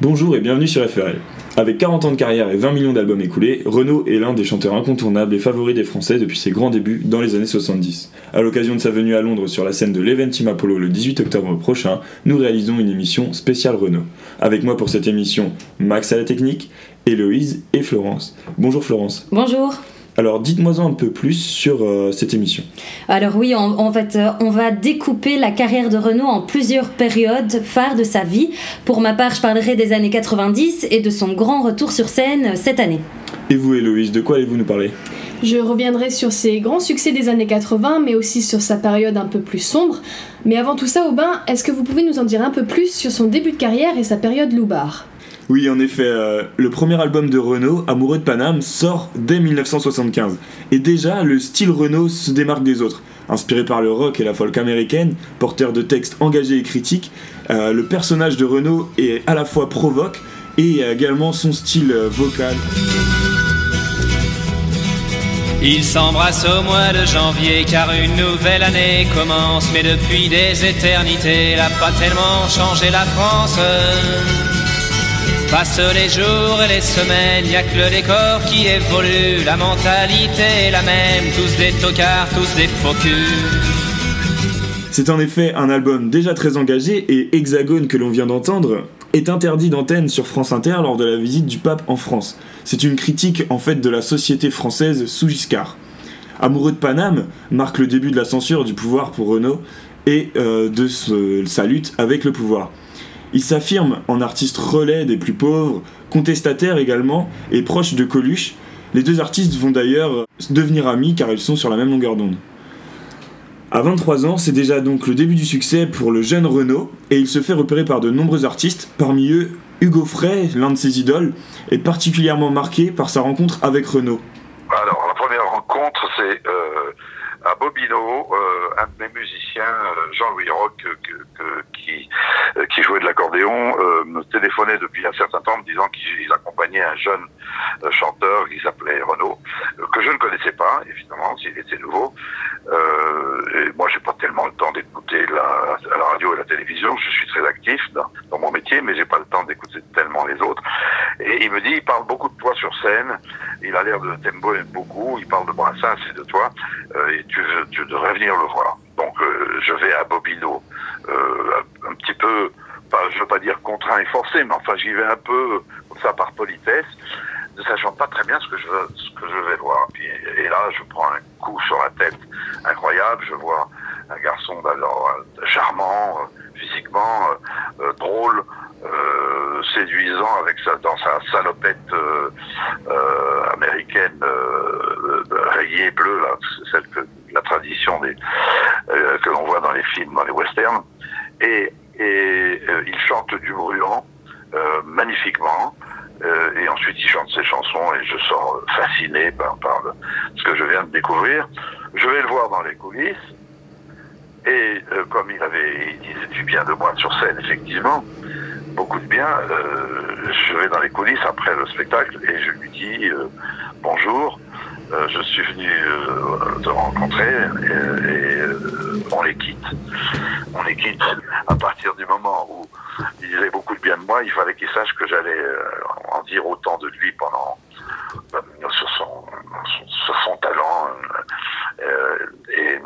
Bonjour et bienvenue sur FRL. Avec 40 ans de carrière et 20 millions d'albums écoulés, Renaud est l'un des chanteurs incontournables et favoris des Français depuis ses grands débuts dans les années 70. À l'occasion de sa venue à Londres sur la scène de l'Eventim Apollo le 18 octobre prochain, nous réalisons une émission spéciale Renaud. Avec moi pour cette émission, Max à la technique, Héloïse et Florence. Bonjour Florence. Bonjour. Alors dites-moi un peu plus sur euh, cette émission. Alors oui, en, fait, euh, on va découper la carrière de Renaud en plusieurs périodes phares de sa vie. Pour ma part, je parlerai des années 90 et de son grand retour sur scène euh, cette année. Et vous, Héloïse, de quoi allez-vous nous parler? Je reviendrai sur ses grands succès des années 80, mais aussi sur sa période un peu plus sombre. Mais avant tout ça, Aubin, est-ce que vous pouvez nous en dire un peu plus sur son début de carrière et sa période loubar oui, en effet, euh, le premier album de Renault, Amoureux de Paname, sort dès 1975. Et déjà, le style Renault se démarque des autres. Inspiré par le rock et la folk américaine, porteur de textes engagés et critiques, euh, le personnage de Renault est à la fois provoque et également son style euh, vocal. Ils s'embrassent au mois de janvier car une nouvelle année commence, mais depuis des éternités, elle a pas tellement changé la France. Passent les jours et les semaines, y que le décor qui évolue, la mentalité est la même, tous des tocards, tous des faux C'est en effet un album déjà très engagé et Hexagone que l'on vient d'entendre est interdit d'antenne sur France Inter lors de la visite du pape en France. C'est une critique en fait de la société française sous Giscard. Amoureux de Paname marque le début de la censure du pouvoir pour Renault et euh, de sa lutte avec le pouvoir. Il s'affirme en artiste relais des plus pauvres, contestataire également, et proche de Coluche. Les deux artistes vont d'ailleurs devenir amis car ils sont sur la même longueur d'onde. À 23 ans, c'est déjà donc le début du succès pour le jeune Renaud, et il se fait repérer par de nombreux artistes, parmi eux Hugo Frey, l'un de ses idoles, est particulièrement marqué par sa rencontre avec Renaud. Alors, la première rencontre, c'est euh, à Bobino, euh, un de mes musiciens, euh, Jean-Louis Roch, qui, euh, qui jouait de l'accordéon, me téléphonait depuis un certain temps me disant qu'il accompagnait un jeune chanteur qui s'appelait Renaud, que je ne connaissais pas, évidemment, s'il était nouveau. et moi, j'ai pas tellement le temps d'écouter la, radio et la télévision. Je suis très actif dans, mon métier, mais j'ai pas le temps d'écouter tellement les autres. Et il me dit, il parle beaucoup de toi sur scène. Il a l'air de t'aimer beaucoup. Il parle de Brassens et de toi. Tu, devrais venir le voir. Donc euh, je vais à Bobino, euh, un petit peu, pas, je veux pas dire contraint et forcé, mais enfin j'y vais un peu comme ça par politesse, ne sachant pas très bien ce que je ce que je vais voir. et là, je prends un coup sur la tête incroyable. Je vois un garçon d'alors charmant, euh, physiquement drôle, séduisant avec sa dans sa salopette américaine rayée bleue là, celle que la tradition des, euh, que l'on voit dans les films, dans les westerns. Et, et euh, il chante du brûlant euh, magnifiquement. et ensuite, il chante ses chansons et je sors fasciné par, par ce que je viens de découvrir. Je vais le voir dans les coulisses. Et comme il avait, il disait du bien de moi sur scène, effectivement, beaucoup de bien, je vais dans les coulisses après le spectacle et je lui dis bonjour. Euh, je suis venu euh, te rencontrer et, euh, on les quitte. On les quitte à partir du moment où il disait beaucoup de bien de moi, il fallait qu'il sache que j'allais en dire autant de lui pendant sur son, sur son talent. Et,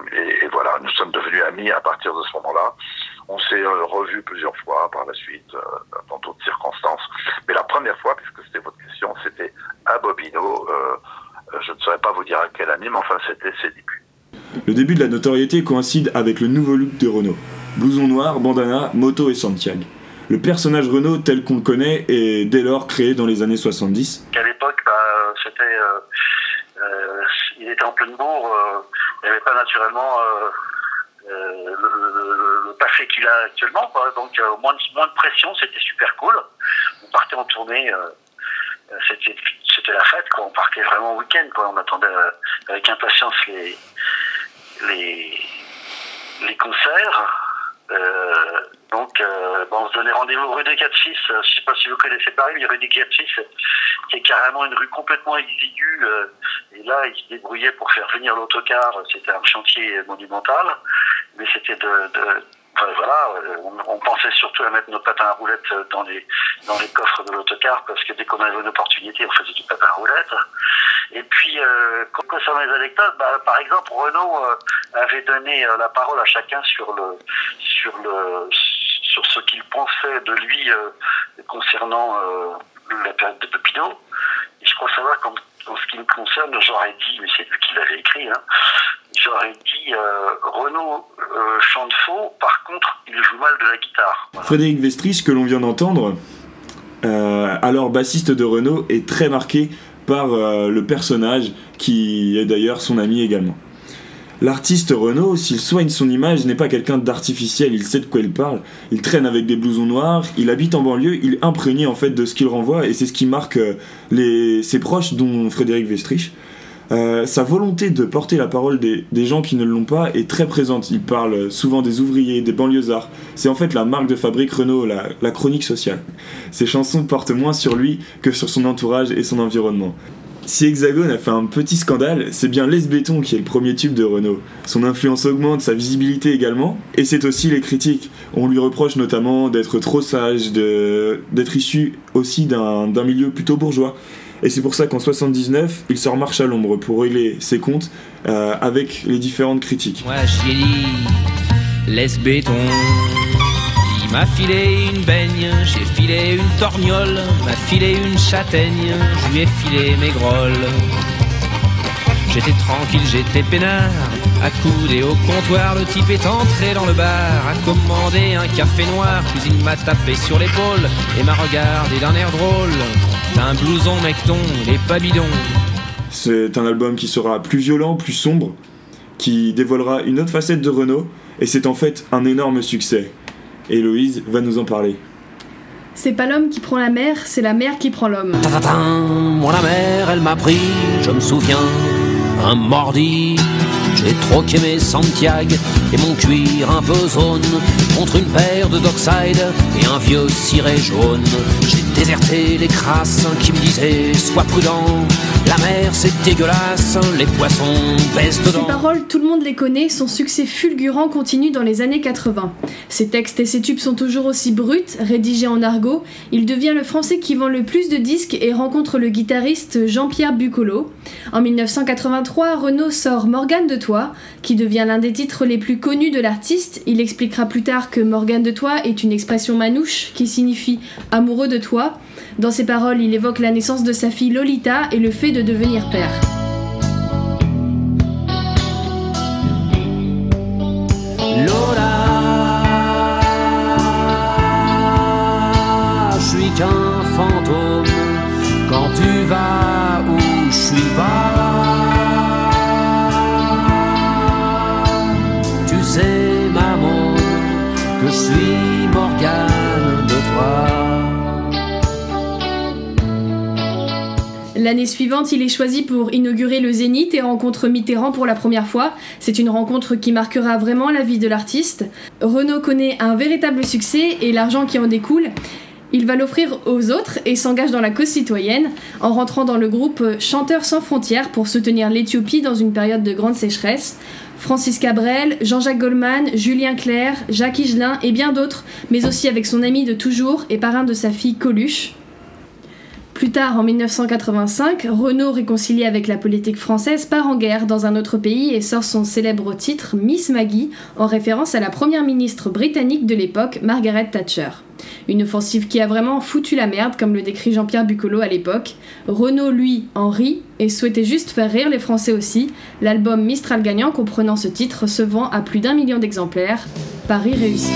et, voilà, nous sommes devenus amis à partir de ce moment-là. On s'est revus plusieurs fois par la suite, dans d'autres circonstances. Mais la première fois, puisque c'était votre question, c'était à Bobino je ne saurais pas vous dire à quelle année, mais enfin c'était ses débuts. Le début de la notoriété coïncide avec le nouveau look de Renault. Blouson noir, bandana, moto et Santiago. Le personnage Renault tel qu'on le connaît est dès lors créé dans les années 70. À l'époque, bah, c'était, euh, euh, il était en pleine bourre, euh, il n'y avait pas naturellement le, le, passé qu'il a actuellement, donc moins, de, moins de pression, c'était super cool. On partait en tournée c'était c'était la fête quoi. On partait vraiment au week-end quoi. On attendait euh, avec impatience les les les concerts euh, donc euh, bon, on se donnait rendez-vous rue des 4 6 je sais pas si vous connaissez Paris mais rue des 4 6 qui est carrément une rue complètement exiguë et là ils se débrouillaient pour faire venir l'autocar c'était un chantier monumental mais c'était de, de voilà, euh, on, pensait surtout à mettre nos patins à roulettes dans les, dans les coffres de l'autocar parce que dès qu'on avait une opportunité, on faisait du patin à roulettes. Et puis, euh, concernant les anecdotes, bah, par exemple, Renault euh, avait donné la parole à chacun sur le, sur le, sur ce qu'il pensait de lui concernant la période de Popino. Et je crois savoir qu'en ce qui me concerne, j'aurais dit, mais c'est lui qui l'avait écrit, hein, j'aurais dit euh, Renaud euh, chante faux, par contre, il joue mal de la guitare. Frédéric Vestrich, que l'on vient d'entendre, euh, alors bassiste de Renault, est très marqué par le personnage qui est d'ailleurs son ami également. L'artiste Renault, s'il soigne son image, n'est pas quelqu'un d'artificiel, il sait de quoi il parle. Il traîne avec des blousons noirs, il habite en banlieue, il est imprégné en fait de ce qu'il renvoie et c'est ce qui marque les, ses proches, dont Frédéric Vestrich. Euh, sa volonté de porter la parole des, gens qui ne l'ont pas est très présente. Il parle souvent des ouvriers, des banlieusards. C'est en fait la marque de fabrique Renault, la, chronique sociale. Ses chansons portent moins sur lui que sur son entourage et son environnement. Si Hexagone a fait un petit scandale, c'est bien Les Béton qui est le premier tube de Renault. Son influence augmente, sa visibilité également, et c'est aussi les critiques. On lui reproche notamment d'être trop sage, d'être issu aussi d'un milieu plutôt bourgeois. Et c'est pour ça qu'en 79, il sort Marche à l'ombre pour régler ses comptes euh, avec les différentes critiques. M'a filé une baigne, j'ai filé une torgnole, m'a filé une châtaigne, je lui ai filé mes grolles. J'étais tranquille, j'étais peinard, accoudé au comptoir, le type est entré dans le bar, a commandé un café noir, puis il m'a tapé sur l'épaule et m'a regardé d'un air drôle. T'as un blouson mecton, il est pas bidon. C'est un album qui sera plus violent, plus sombre, qui dévoilera une autre facette de Renault, et c'est en fait un énorme succès. Héloïse va nous en parler. C'est pas l'homme qui prend la mer, c'est la mer qui prend l'homme. Moi la mer, elle m'a pris, je me souviens, un mordi. J'ai troqué mes Santiago et mon cuir un peu zone contre une paire de Dockside et un vieux ciré jaune. J'ai déserté les crasses qui me disaient sois prudent, la mer c'est dégueulasse, les poissons baissent dedans. Ces paroles, tout le monde les connaît, son succès fulgurant continue dans les années 80. Ses textes et ses tubes sont toujours aussi bruts, rédigés en argot. Il devient le français qui vend le plus de disques et rencontre le guitariste Jean-Pierre Bucolo. En 1983, Renaud sort Morgane de Toi, qui devient l'un des titres les plus connus de l'artiste. Il expliquera plus tard que Morgane de Toi est une expression manouche qui signifie amoureux de toi. Dans ses paroles, il évoque la naissance de sa fille Lolita et le fait de devenir père. Lola, je suis qu'un fantôme quand tu vas où je suis pas. L'année suivante, il est choisi pour inaugurer le Zénith et rencontre Mitterrand pour la première fois. C'est une rencontre qui marquera vraiment la vie de l'artiste. Renaud connaît un véritable succès et l'argent qui en découle. Il va l'offrir aux autres et s'engage dans la cause citoyenne en rentrant dans le groupe Chanteurs sans frontières pour soutenir l'Éthiopie dans une période de grande sécheresse. Francis Cabrel, Jean-Jacques Goldman, Julien Clerc, Jacques Higelin et bien d'autres, mais aussi avec son ami de toujours et parrain de sa fille Coluche. Plus tard, en 1985, Renault, réconcilié avec la politique française, part en guerre dans un autre pays et sort son célèbre titre Miss Maggie, en référence à la première ministre britannique de l'époque, Margaret Thatcher. Une offensive qui a vraiment foutu la merde, comme le décrit Jean-Pierre Bucolo à l'époque. Renault, lui, en rit et souhaitait juste faire rire les Français aussi. L'album Mistral gagnant comprenant ce titre se vend à plus d'un million d'exemplaires. Paris réussi.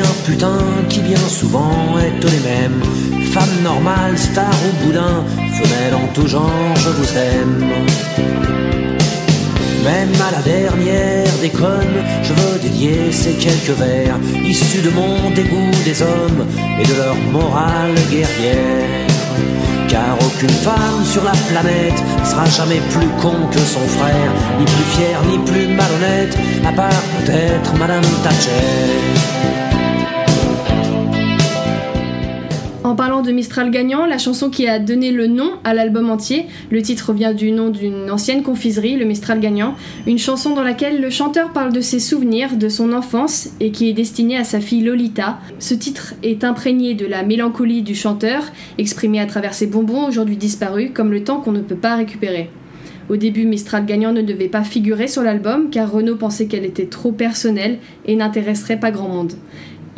Bien putain qui bien souvent est les mêmes. Femme normale, star ou boudin, femelle en tout genre, je vous aime. Même à la dernière déconne, je veux dédier ces quelques vers issus de mon dégoût des hommes et de leur morale guerrière. Car aucune femme sur la planète sera jamais plus con que son frère, ni plus fière, ni plus malhonnête, à part peut-être Madame Thatcher. De Mistral gagnant, la chanson qui a donné le nom à l'album entier, le titre vient du nom d'une ancienne confiserie, le Mistral gagnant, une chanson dans laquelle le chanteur parle de ses souvenirs, de son enfance et qui est destinée à sa fille Lolita. Ce titre est imprégné de la mélancolie du chanteur, exprimée à travers ses bonbons aujourd'hui disparus, comme le temps qu'on ne peut pas récupérer. Au début, Mistral gagnant ne devait pas figurer sur l'album car Renaud pensait qu'elle était trop personnelle et n'intéresserait pas grand monde.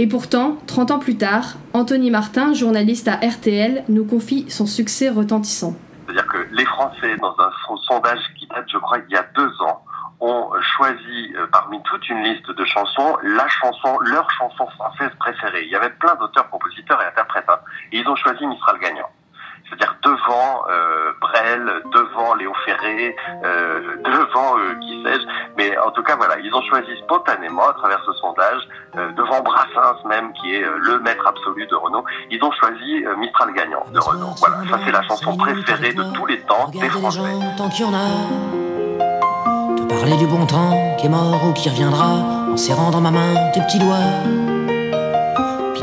Et pourtant, 30 ans plus tard, Anthony Martin, journaliste à RTL, nous confie son succès retentissant. C'est-à-dire que les Français, dans un sondage qui date, je crois, il y a deux ans, ont choisi euh, parmi toute une liste de chansons la chanson, leur chanson française préférée. Il y avait plein d'auteurs, compositeurs et interprètes. Hein. et ils ont choisi Mistral gagnant c'est-à-dire devant euh, Brel, devant Léo Ferré, euh, devant qui sais-je. En tout cas, voilà, ils ont choisi spontanément à travers ce sondage, euh, devant Brassens même, qui est euh, le maître absolu de Renault, ils ont choisi euh, Mistral gagnant de Renault. Voilà, ça c'est la chanson préférée de tous les temps des Français. tant qu'il y en a. Te parler du bon temps qui est mort ou qui reviendra en serrant dans ma main tes petits doigts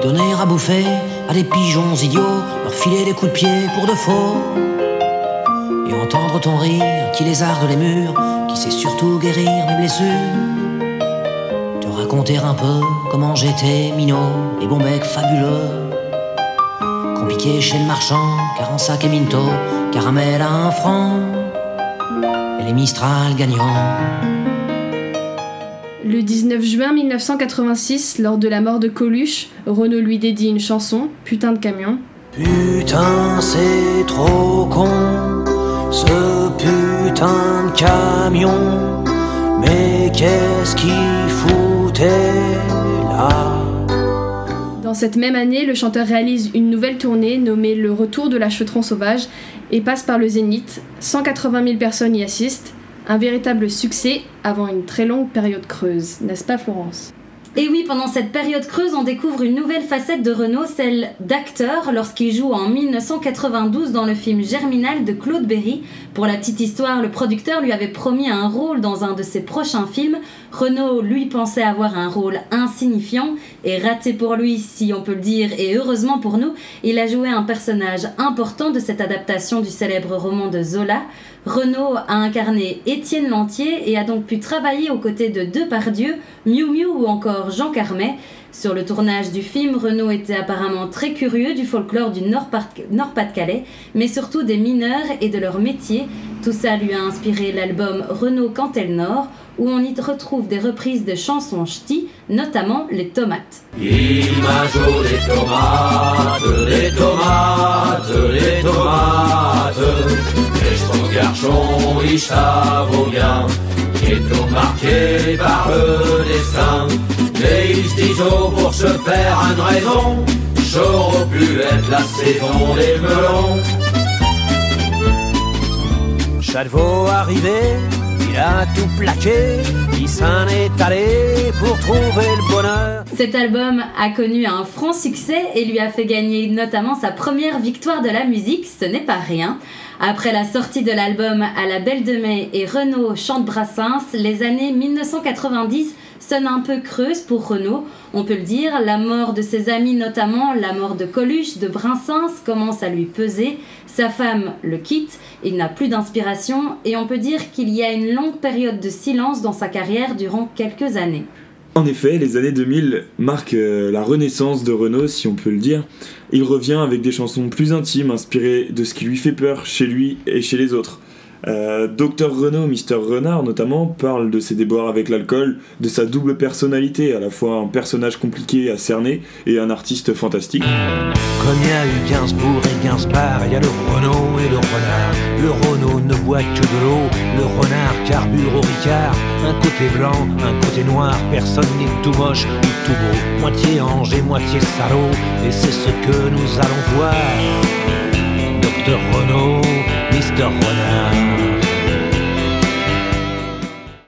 donner à bouffer à des pigeons idiots, leur filer des coups de pied pour de faux. Et entendre ton rire qui lézarde les murs, qui sait surtout guérir mes blessures. Te raconter un peu comment j'étais minot et bon bec fabuleux. Compliqué chez le marchand, car en sac et minto, caramel à un franc. Et les Mistral gagnants. Le 19 juin 1986, lors de la mort de Coluche, Renaud lui dédie une chanson, Putain de camion. Putain, c'est trop con, ce putain Dans cette même année, le chanteur réalise une nouvelle tournée nommée Le Retour de la Cheutron Sauvage et passe par le Zénith. 180 000 personnes y assistent. Un véritable succès avant une très longue période creuse, n'est-ce pas Florence? Et oui, pendant cette période creuse, on découvre une nouvelle facette de Renault, celle d'acteur, lorsqu'il joue en 1992 dans le film Germinal de Claude Berry. Pour la petite histoire, le producteur lui avait promis un rôle dans un de ses prochains films. Renault, lui, pensait avoir un rôle insignifiant et raté pour lui, si on peut le dire, et heureusement pour nous, il a joué un personnage important de cette adaptation du célèbre roman de Zola. Renault a incarné Étienne Lantier et a donc pu travailler aux côtés de Depardieu, Miu Miu ou encore Jean Carmet. Sur le tournage du film, Renault était apparemment très curieux du folklore du Nord-Pas-de-Calais, mais surtout des mineurs et de leur métier. Tout ça lui a inspiré l'album Renault Cantel Nord, où on y retrouve des reprises de chansons ch'ti, notamment les tomates. Les tomates, les tomates, les tomates garçon, il vaut bien, qui est tout marqué par le destin. Mais ils se disent oh, pour se faire une raison, j'aurais pu être la saison des melons. Chalvaux arrivé, il a tout plaqué, il s'en est allé pour trouver le bonheur. Cet album a connu un franc succès et lui a fait gagner notamment sa première victoire de la musique, ce n'est pas rien. Après la sortie de l'album À la Belle de Mai et Renault chante Brassens, les années 1990 sonnent un peu creuses pour Renault. On peut le dire, la mort de ses amis, notamment la mort de Coluche, de Brassens, commence à lui peser. Sa femme le quitte, il n'a plus d'inspiration et on peut dire qu'il y a une longue période de silence dans sa carrière durant quelques années. En effet, les années 2000 marquent euh, la renaissance de Renault, si on peut le dire. Il revient avec des chansons plus intimes, inspirées de ce qui lui fait peur chez lui et chez les autres. Euh, Docteur Renault, Mister Renard notamment, parle de ses déboires avec l'alcool, de sa double personnalité, à la fois un personnage compliqué à cerner et un artiste fantastique. Comme il y a eu Gainsbourg et Gainsbar, il y a le Renault et le renard. Le Renault ne boit que de l'eau, le renard carbure au Ricard. Un côté blanc, un côté noir, personne n'est tout moche ni tout beau. Moitié ange et moitié salaud, et c'est ce que nous allons voir. Docteur Renault, Mister Renard.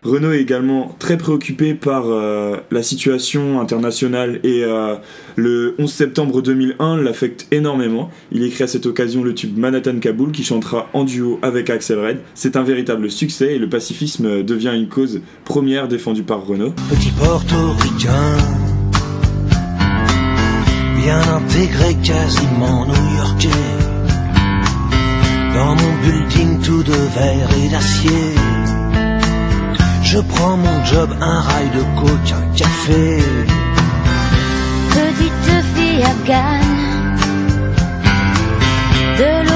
Renault est également très préoccupé par euh, la situation internationale et euh, le 11 septembre 2001 l'affecte énormément. Il écrit à cette occasion le tube Manhattan Kaboul qui chantera en duo avec Axel Red. C'est un véritable succès et le pacifisme devient une cause première défendue par Renault. Petit portoricain, bien intégré, quasiment new-yorkais. Dans mon building tout de verre et d'acier. Je prends mon job, un rail de coke, un café. Petite fille afghane, de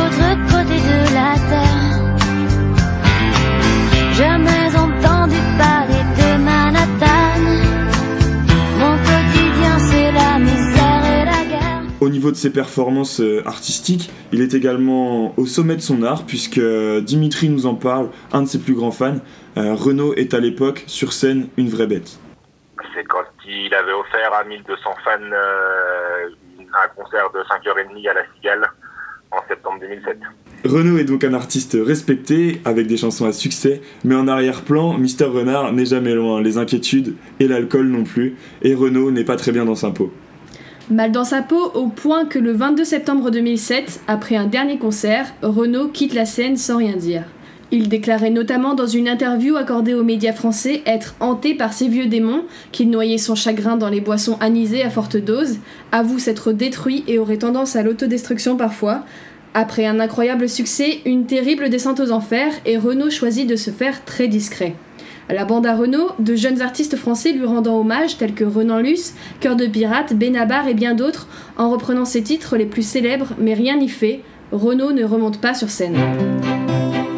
Au niveau de ses performances euh, artistiques, il est également au sommet de son art, puisque euh, Dimitri nous en parle, un de ses plus grands fans. Euh, Renaud est à l'époque, sur scène, une vraie bête. C'est quand il avait offert à 1200 fans un concert de 5h30 à la Cigale en septembre 2007. Renaud est donc un artiste respecté, avec des chansons à succès, mais en arrière-plan, Mister Renard n'est jamais loin, les inquiétudes et l'alcool non plus, et Renaud n'est pas très bien dans sa peau. Mal dans sa peau au point que le 22 septembre 2007, après un dernier concert, Renaud quitte la scène sans rien dire. Il déclarait notamment dans une interview accordée aux médias français être hanté par ces vieux démons, qu'il noyait son chagrin dans les boissons anisées à forte dose, avoue s'être détruit et aurait tendance à l'autodestruction parfois. Après un incroyable succès, une terrible descente aux enfers, et Renaud choisit de se faire très discret. La bande à Renault, de jeunes artistes français lui rendant hommage tels que Renan Luce, Cœur de Pirate, Benabar et bien d'autres, en reprenant ses titres les plus célèbres, mais rien n'y fait, Renault ne remonte pas sur scène.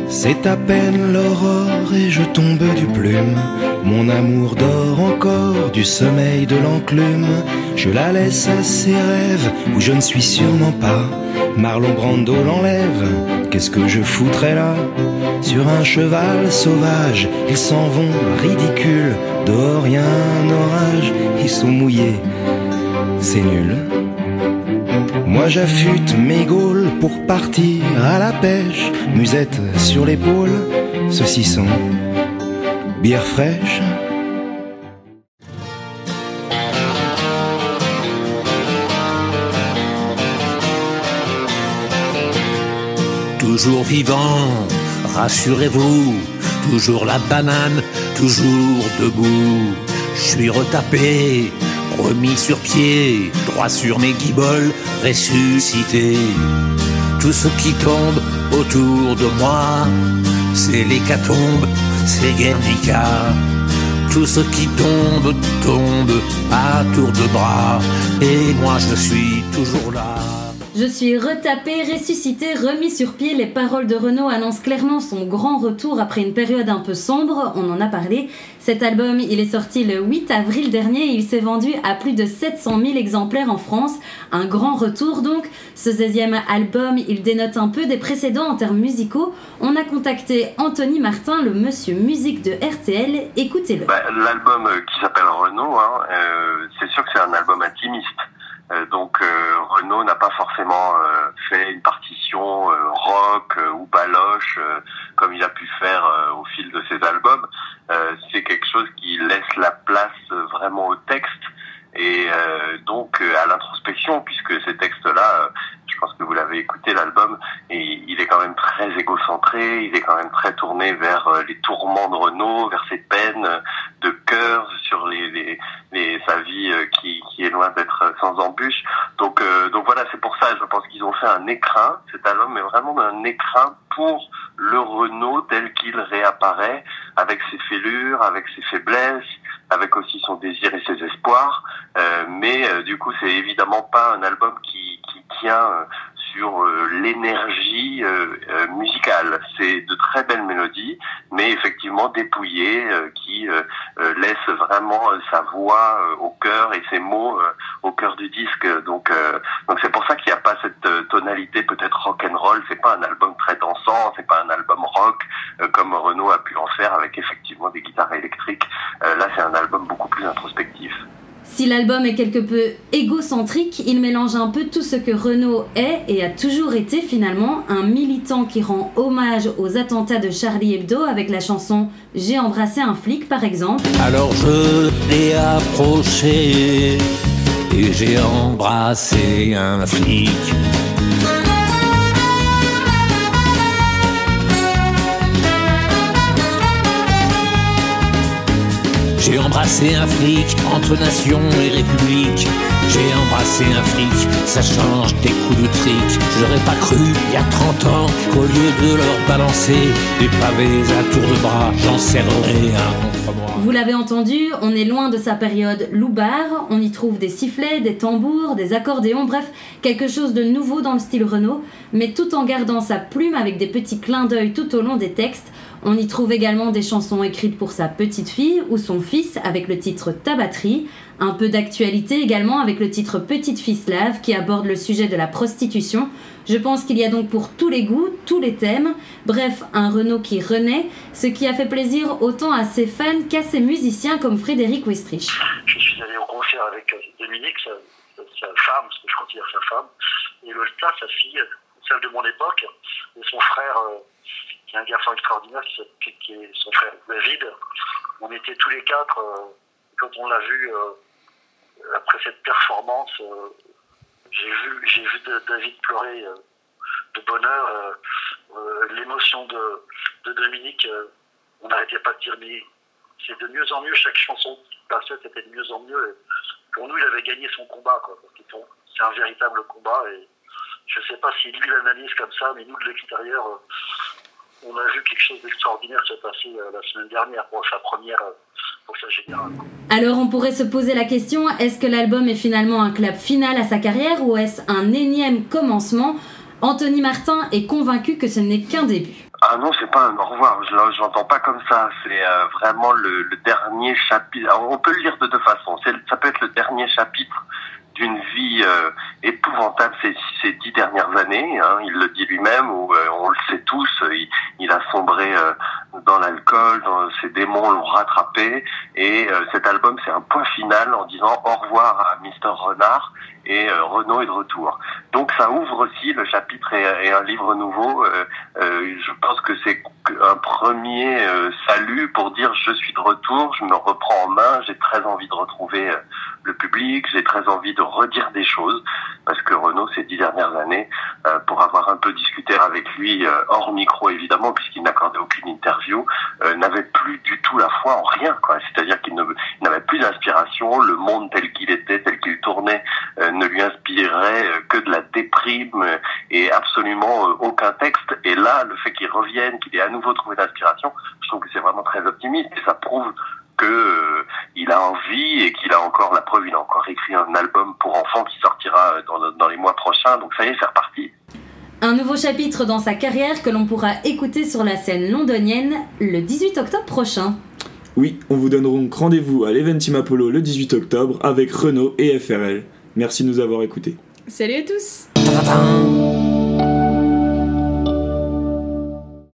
C'est à peine l'aurore et je tombe du plume. Mon amour dort encore du sommeil de l'enclume. Je la laisse à ses rêves où je ne suis sûrement pas. Marlon Brando l'enlève. Qu'est-ce que je foutrais là? Sur un cheval sauvage, ils s'en vont ridicules. Dehors y orage, ils sont mouillés. C'est nul. Moi j'affûte mes gaules pour partir à la pêche, musette sur l'épaule, saucisson, bière fraîche. Toujours vivant, rassurez-vous, toujours la banane, toujours debout. Je suis retapé, remis sur pied, droit sur mes guiboles, ressuscité. Tout ce qui tombe autour de moi, c'est l'hécatombe, c'est Guernica. Tout ce qui tombe, tombe à tour de bras, et moi je suis toujours là. Je suis retapé, ressuscité, remis sur pied. Les paroles de Renaud annoncent clairement son grand retour après une période un peu sombre. On en a parlé. Cet album, il est sorti le 8 avril dernier et il s'est vendu à plus de 700 000 exemplaires en France. Un grand retour donc. Ce 16e album, il dénote un peu des précédents en termes musicaux. On a contacté Anthony Martin, le monsieur musique de RTL. Écoutez-le. Bah, L'album euh, qui s'appelle Renault, hein, euh, c'est sûr que c'est un album intimiste. Euh, donc euh, Renault n'a pas forcément euh, fait une partition rock ou baloche comme il a pu faire au fil de ses albums. C'est quelque chose qui laisse la place vraiment au texte et euh, donc euh, à l'introspection puisque ces textes-là, euh, je pense que vous l'avez écouté l'album, et il est quand même très égocentré, il est quand même très tourné vers les tourments de Renault, vers ses peines de cœur sur les, les, les sa vie qui, qui est loin d'être sans embûche. Donc euh, donc voilà, c'est pour ça, je pense qu'ils ont fait un écrin. Cet album est vraiment un écrin pour le Renault tel qu'il réapparaît avec ses fêlures, avec ses faiblesses, avec aussi son désir et ses espoirs. Euh, mais euh, du coup, c'est évidemment pas un album qui, qui tient euh, sur euh, l'énergie euh, euh, musicale. C'est de très belles mélodies, mais effectivement dépouillées, qui laissent vraiment sa voix au cœur et ses mots au cœur du disque. Donc, donc c'est pour ça qu'il n'y a pas cette tonalité peut-être rock and roll. C'est pas un album très dansant, c'est pas un album rock comme Renault a pu en faire avec effectivement des guitares électriques. Là, c'est un album beaucoup plus introspectif. Si l'album est quelque peu égocentrique, il mélange un peu tout ce que Renaud est et a toujours été finalement un militant qui rend hommage aux attentats de Charlie Hebdo avec la chanson J'ai embrassé un flic par exemple. Alors je l'ai approché et j'ai embrassé un flic. J'ai embrassé un flic entre nation et république. J'ai embrassé un flic, ça change des coups de trick. J'aurais pas cru il y a 30 ans qu'au lieu de leur balancer des pavés à tour de bras, j'en serrerais un contre moi. Vous l'avez entendu, on est loin de sa période loupard, on y trouve des sifflets, des tambours, des accordéons, bref, quelque chose de nouveau dans le style Renault, mais tout en gardant sa plume avec des petits clins d'œil tout au long des textes. On y trouve également des chansons écrites pour sa petite fille ou son fils avec le titre Ta batterie, un peu d'actualité également avec le titre Petite fille slave qui aborde le sujet de la prostitution. Je pense qu'il y a donc pour tous les goûts, tous les thèmes, bref, un Renault qui renaît, ce qui a fait plaisir autant à ses fans qu'à ses musiciens comme Frédéric Westrich. Je suis allé au concert avec euh, Dominique, sa, femme, parce que je considère sa femme, et Lolita, sa fille, celle de mon époque, et son frère, euh, qui est un garçon extraordinaire, qui, est son frère David. On était tous les quatre, euh, quand on l'a vu après cette performance, euh, j'ai vu, vu David pleurer euh, de bonheur. euh, L'émotion de, de Dominique, on n'arrêtait pas de dire, mais c'est de mieux en mieux, chaque chanson qui passait, c'était de mieux en mieux. Pour nous, il avait gagné son combat, quoi, c'est un véritable combat. Et je sais pas si lui l'analyse comme ça, mais nous, de l'extérieur, on a vu quelque chose d'extraordinaire se passer la semaine dernière pour sa première, Alors on pourrait se poser la question, est-ce que l'album est finalement un clap final à sa carrière ou est-ce un énième commencement? Anthony Martin est convaincu que ce n'est qu'un début. Ah non, c'est pas un au revoir. Je l'en- je l'entends pas comme ça. C'est euh, vraiment le, le dernier chapitre. Alors, on peut le lire de deux façons. C'est- Ça peut être le dernier chapitre d'une vie euh, épouvantable ces, ces dix dernières années. hein. il le dit lui-même, ou euh, on le sait tous. Il, il a sombré euh, dans l'alcool, ses démons l'ont rattrapé. Et euh, cet album, c'est un point final en disant au revoir à Mister Renard et euh, Renault est de retour. Donc ça ouvre aussi le chapitre et, un livre nouveau. Euh, euh, je pense que c'est un premier euh, salut pour dire je suis de retour, je me reprends en main, j'ai très envie de retrouver euh, le public, j'ai très envie de redire des choses parce que Renaud ces dix dernières années, pour avoir un peu discuté avec lui hors micro évidemment puisqu'il n'accordait aucune interview, n'avait du tout la foi en rien quoi. C'est-à-dire qu'il n'avait plus d'inspiration, le monde tel qu'il était, tel qu'il tournait, euh, ne lui inspirait euh, que de la déprime euh, et absolument aucun texte. Et là, le fait qu'il revienne, qu'il ait à nouveau trouvé d'inspiration, je trouve que c'est vraiment très optimiste et ça prouve que il a envie et qu'il a encore la preuve, il a encore écrit un album pour enfants qui sortira dans, dans les mois prochains. Donc ça y est, c'est reparti. Un nouveau chapitre dans sa carrière que l'on pourra écouter sur la scène londonienne le 18 octobre prochain. Oui, on vous donne donc rendez-vous à l'Eventim Apollo le 18 octobre avec Renault et FRL. Merci de nous avoir écoutés. Salut à tous.